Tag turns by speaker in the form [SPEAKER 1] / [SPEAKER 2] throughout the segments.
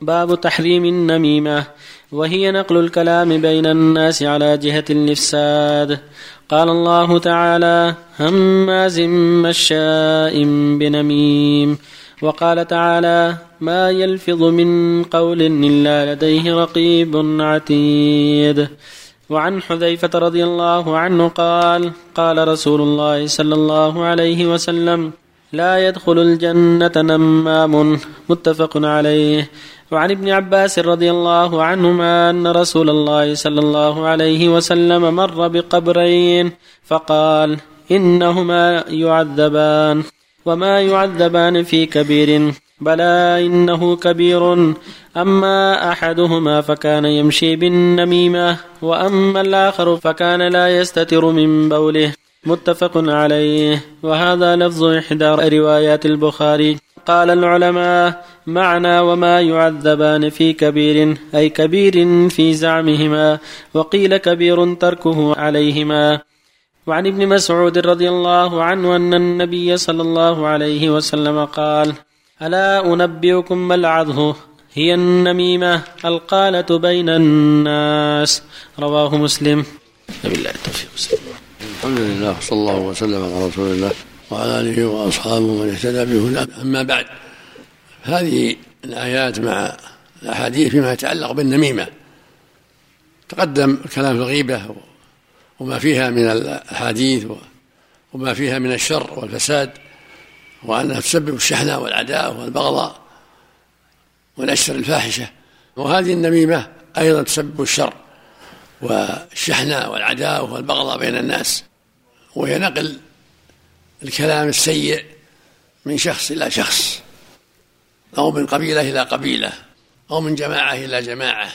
[SPEAKER 1] باب تحريم النميمة وهي نقل الكلام بين الناس على جهة الإفساد. قال الله تعالى هماز مشاء بنميم. وقال تعالى ما يلفظ من قول إلا لديه رقيب عتيد. وعن حذيفة رضي الله عنه قال قال رسول الله صلى الله عليه وسلم لا يدخل الجنة نمام متفق عليه. وعن ابن عباس رضي الله عنهما أن رسول الله صلى الله عليه وسلم مر بقبرين فقال إنهما يعذبان وما يعذبان في كبير بلى إنه كبير أما أحدهما فكان يمشي بالنميمة وأما الآخر فكان لا يستتر من بوله متفق عليه وهذا لفظ إحدى روايات البخاري قال العلماء معنى وما يعذبان في كبير أي كبير في زعمهما وقيل كبير تركه عليهما. وعن ابن مسعود رضي الله عنه أن النبي صلى الله عليه وسلم قال ألا أنبئكم ما العظه هي النميمة القالة بين الناس. رواه مسلم.
[SPEAKER 2] الحمد لله صلى الله وسلم على رسول الله. وعلى آله وأصحابه من اهتدى بهداه. أما بعد هذه الآيات مع الأحاديث فيما يتعلق بالنميمة. تقدم الكلام في الغيبة وما فيها من الأحاديث وما فيها من الشر والفساد وأنها تسبب الشحنه والعداء والبغضاء ونشر الفاحشة. وهذه النميمة أيضا تسبب الشر والشحنه والعداوه والبغضاء بين الناس. وهي نقل الكلام السيء من شخص إلى شخص أو من قبيلة إلى قبيلة أو من جماعة إلى جماعة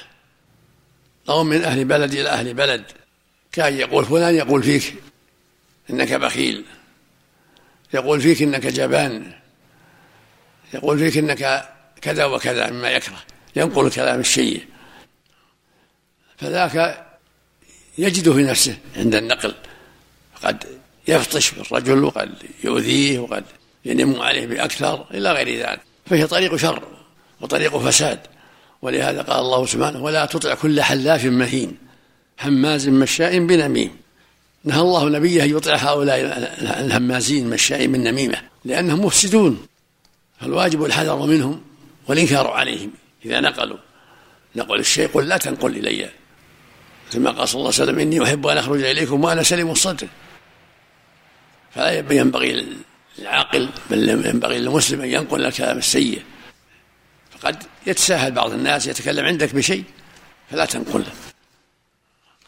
[SPEAKER 2] أو من أهل بلد إلى أهل بلد. كأن يقول فلان يقول فيك إنك بخيل يقول فيك إنك جبان يقول فيك إنك كذا وكذا مما يكره ينقل الكلام السيء. فذاك يجد في نفسه عند النقل قد يفطش بالرجل وقد يؤذيه وقد ينم عليه بأكثر إلى غير ذلك. فهي طريق شر وطريق فساد. ولهذا قال الله سبحانه ولا تطع كل حلاف مهين هماز مشاء بنميم. نهى الله نبيه أن يطع هؤلاء الهمازين مشاء من نميمة لأنهم مفسدون. فالواجب الحذر منهم والإنكار عليهم. إذا نقلوا نقل الشيء قل لا تنقل إلي. كما قال صلى الله عليه وسلم إني أحب أن أخرج إليكم وأنا سليم الصدر. فلا ينبغي للعاقل بل ينبغي للمسلم أن ينقل الكلام السيء. فقد يتساهل بعض الناس يتكلم عندك بشيء فلا تنقله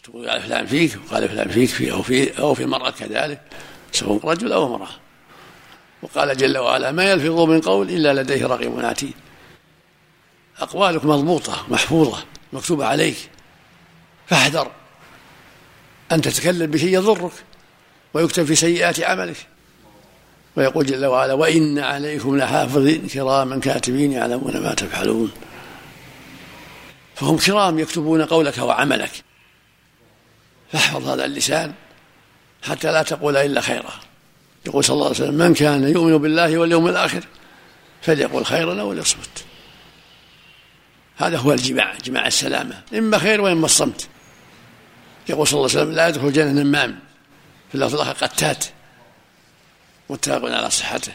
[SPEAKER 2] تقول قال فلان فيك وقال فلان فيك في أو في أو في المرأة كذلك سواء رجل أو امرأة. وقال جل وعلا ما يلفظ من قول إلا لديه رقيب عتيد أقوالك مضبوطة محفوظة مكتوبة عليك. فاحذر. أن تتكلم بشيء يضرك. ويكتب في سيئات عملك. ويقول جل وعلا وإن عليكم لحافظين كراما كاتبين يعلمون ما تفعلون. فهم كرام يكتبون قولك وعملك. فاحفظ هذا اللسان حتى لا تقول إلا خيرا. يقول صلى الله عليه وسلم من كان يؤمن بالله واليوم الآخر فليقول خيرا أو ليصمت. هذا هو الجماع جماع السلامة. إما خير وإما الصمت. يقول صلى الله عليه وسلم لا يدخل الجنة نمام في اللفظ الآخر قتات متفق على صحته.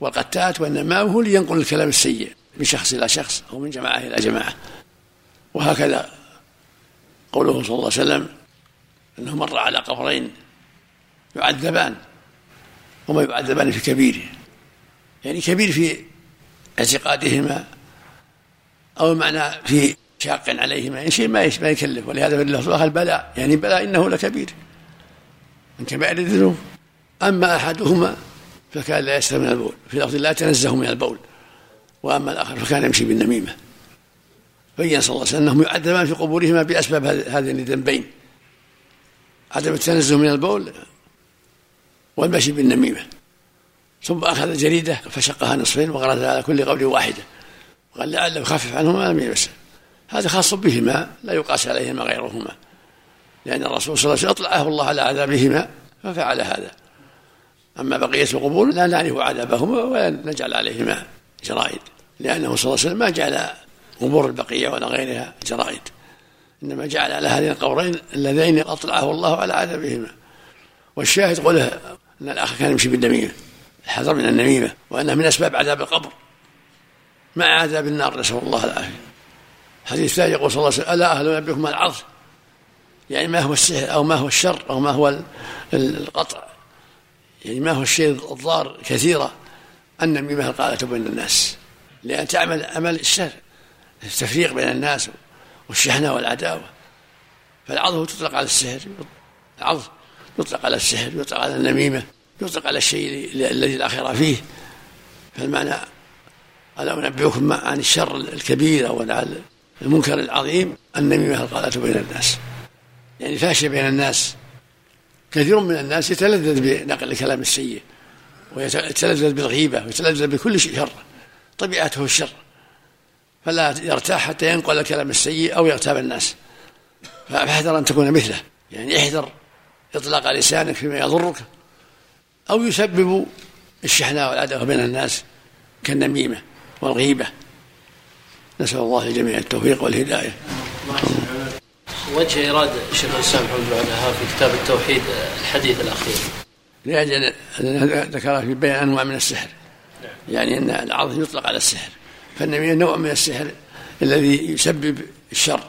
[SPEAKER 2] والقتات والنمام هو اللي ينقل الكلام السيء من شخص إلى شخص أو من جماعة إلى جماعة. وهكذا قوله صلى الله عليه وسلم أنه مر على قبرين يعذبان وما يعذبان في كبير. يعني كبير في اعتقادهما أو معنى في شاق عليهما يعني شيء ما يكلف. ولهذا في اللفظ الآخر بلاء يعني بلاء إنه لكبير. من كبائر الذنوب. أما أحدهما فكان لا يستر من البول في لفظ لا يتنزه من البول. وأما الآخر فكان يمشي بالنميمة. بين صلى الله عليه وسلم أنهم يعذبان في قبورهما بأسباب هذين الذنبين. عدم التنزه من البول والمشي بالنميمة. ثم أخذ جريدة فشقها نصفين وغرزها على كل قول واحدة. وقال لعله يخفف عنهما لم يمسه هذا خاص بهما لا يقاس عليهما غيرهما. لأن الرسول صلى الله عليه وسلم أطلعه الله على عذابهما ففعل هذا. أما بقية القبور لا نعرف عذابهما ولا نجعل عليهما جرائد لأنه صلى الله عليه وسلم ما جعل قبور البقية ولا غيرها جرائد إنما جعل على هذين القبرين اللذين أطلعه الله على عذابهما. والشاهد قوله أن الأخ كان يمشي بالنميمة الحذر من النميمة وأنها من أسباب عذاب القبر مع عذاب النار نسأل الله العافية. حديث ثاني يقول صلى الله عليه وسلم ألا أهل نبيكم العرض يعني ما هو السحر أو ما هو الشر أو ما هو القطع. يعني ما هو الشيء الضار كثيرا النميمة القالة بين الناس. لأن تعمل عمل الشر التفريق بين الناس والشحنة والعداوة. فالعظم تطلق على السحر العظم يطلق على السحر يطلق على النميمة يطلق على الشيء الذي لا خير فيه. فالمعنى ألا أنبئكم عن الشر الكبير أو المنكر العظيم النميمة القالة بين الناس. يعني فاشية بين الناس. كثير من الناس يتلذذ بنقل الكلام السيء ويتلذذ بالغيبة ويتلذذ بكل شيء شر طبيعته الشر. فلا يرتاح حتى ينقل الكلام السيء أو يغتاب الناس. فأحذر أن تكون مثله. يعني احذر إطلاق لسانك فيما يضرك أو يسبب الشحناء والعداوة بين الناس كالنميمة والغيبة. نسأل الله للجميع التوفيق والهداية.
[SPEAKER 1] وجه إرادة شيخ الإسلام محمد بن في كتاب التوحيد الحديث الأخير.
[SPEAKER 2] لأجل ذكر في بيان أنواع من السحر. نعم. يعني أن العرض يطلق على السحر. فالنميمة نوع من السحر الذي يسبب الشر.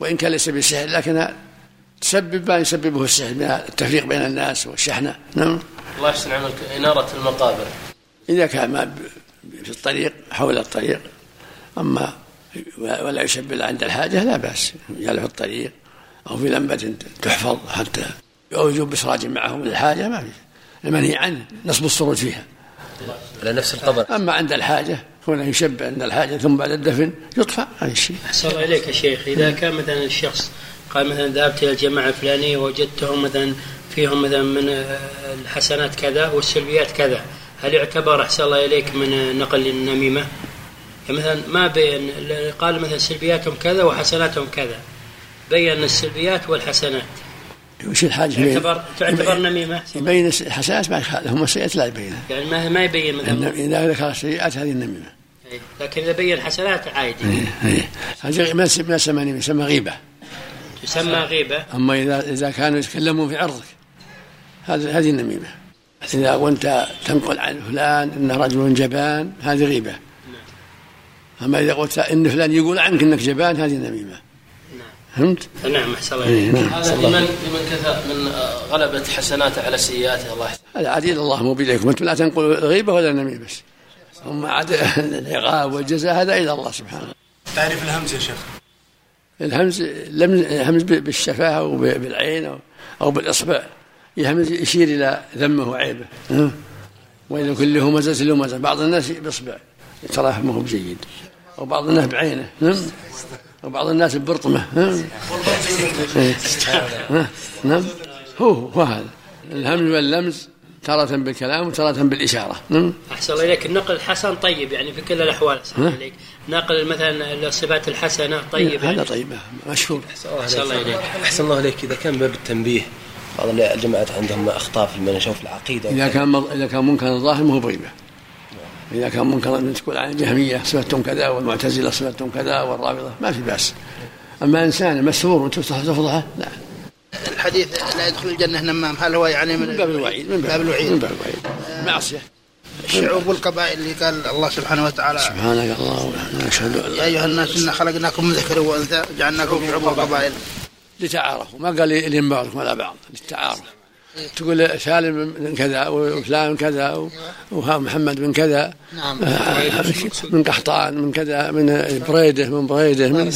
[SPEAKER 2] وإن كان ليس بسحر لكنها تسبب ما يسببه السحر من التفريق بين الناس والشحنة. نعم.
[SPEAKER 1] الله يحسن عملك. إنارة المقابر.
[SPEAKER 2] إذا كان ما في الطريق حول الطريق. أما ولا يسبب عند الحاجة لا بأس. يجعل في الطريق أو في لمبة تحفظ حتى أو يجوب بسراج معه للحاجة ما في. المنهي عنه نصب السروج فيها.
[SPEAKER 1] على نفس القبر.
[SPEAKER 2] أما عند الحاجة كونه يشبه عند الحاجة ثم بعد الدفن يطفى هذا الشيء
[SPEAKER 1] أحسن الله إليك يا شيخ. إذا كان مثلا الشخص قال مثلا ذهبت إلى الجماعة الفلانية وجدتهم مثلا فيهم مثلا من الحسنات كذا والسلبيات كذا هل يعتبر أحسن الله إليك من نقل النميمة؟ مثلا ما بين قال مثلا سلبياتهم كذا وحسناتهم كذا. بين السلبيات والحسنات.
[SPEAKER 2] وش الحاجة؟ تعتبر
[SPEAKER 1] تعتبر نميمة.
[SPEAKER 2] يبين الحسنات ما يخالفهم السيئات لا يبينها
[SPEAKER 1] يعني ما ما يبين مثلا.
[SPEAKER 2] إذا ذكر السيئات هذه النميمة.
[SPEAKER 1] إيه، لكن إذا بين الحسنات عادي.
[SPEAKER 2] إيه، إيه. هذه ما يسمى نميمة يسمى غيبة.
[SPEAKER 1] تسمى غيبة.
[SPEAKER 2] أما إذا إذا كانوا يتكلمون في عرضك هذه هذه النميمة. إذا كنت تنقل عن فلان إنه رجل جبان هذه غيبة. أما إذا قلت إن فلان يقول عنك إنك جبان هذه نميمة. نعم. فهمت؟
[SPEAKER 1] نعم أحسن الله إيه نعم. هذا لمن لمن كثر من غلبة حسناته على سيئاته الله.
[SPEAKER 2] هذا عديد الله مو بيديكم أنتم لا تنقل غيبة ولا نميمة بس. ثم عاد العقاب والجزاء هذا إلى الله سبحانه
[SPEAKER 3] تعريف الهمز يا شيخ؟
[SPEAKER 2] الهمز الهمز بالشفاه أو بالعين أو بالإصبع. يهمز يشير إلى ذمه وعيبه. واذا كل همزه لمزه بعض الناس باصبع تراه ما هو بجيد. وبعض الناس بعينه نعم وبعض الناس ببرطمه نعم نعم هو هو هذا. الهمز واللمز تارة بالكلام وتارة بالإشارة نعم
[SPEAKER 1] أحسن الله إليك. النقل الحسن طيب يعني في كل الأحوال أحسن الله إليك. نقل مثلا الصفات الحسنة طيب
[SPEAKER 2] هذا طيب مشهور.
[SPEAKER 1] أحسن الله إليك.
[SPEAKER 3] أحسن الله إليك. إذا كان باب التنبيه بعض الجماعات عندهم أخطاء في المنشأ وفي العقيدة.
[SPEAKER 2] إذا كان إذا كان منكر الظاهر ما هو بغيبة إذا كان منكرا تقول عن الجهمية صفتهم كذا والمعتزلة صفتهم كذا والرافضة ما في بأس. أما إنسان مسرور وتفضحه لا.
[SPEAKER 4] الحديث لا يدخل الجنة نمام. هل هو يعني
[SPEAKER 2] من, من باب الوعيد من باب الوعيد. من باب الوعيد. معصية.
[SPEAKER 4] الشعوب والقبائل اللي قال الله سبحانه وتعالى
[SPEAKER 2] سبحانك الله أشهد أن
[SPEAKER 4] يا أيها الناس إنا خلقناكم من ذكر وأنثى جعلناكم شعوب وقبائل
[SPEAKER 2] لتعارفوا. ما قال لين بعضكم ولا بعض للتعارف. تقول سالم من كذا وفلان كذا ومحمد من كذا.
[SPEAKER 4] نعم.
[SPEAKER 2] من قحطان من كذا من بريده من بريده من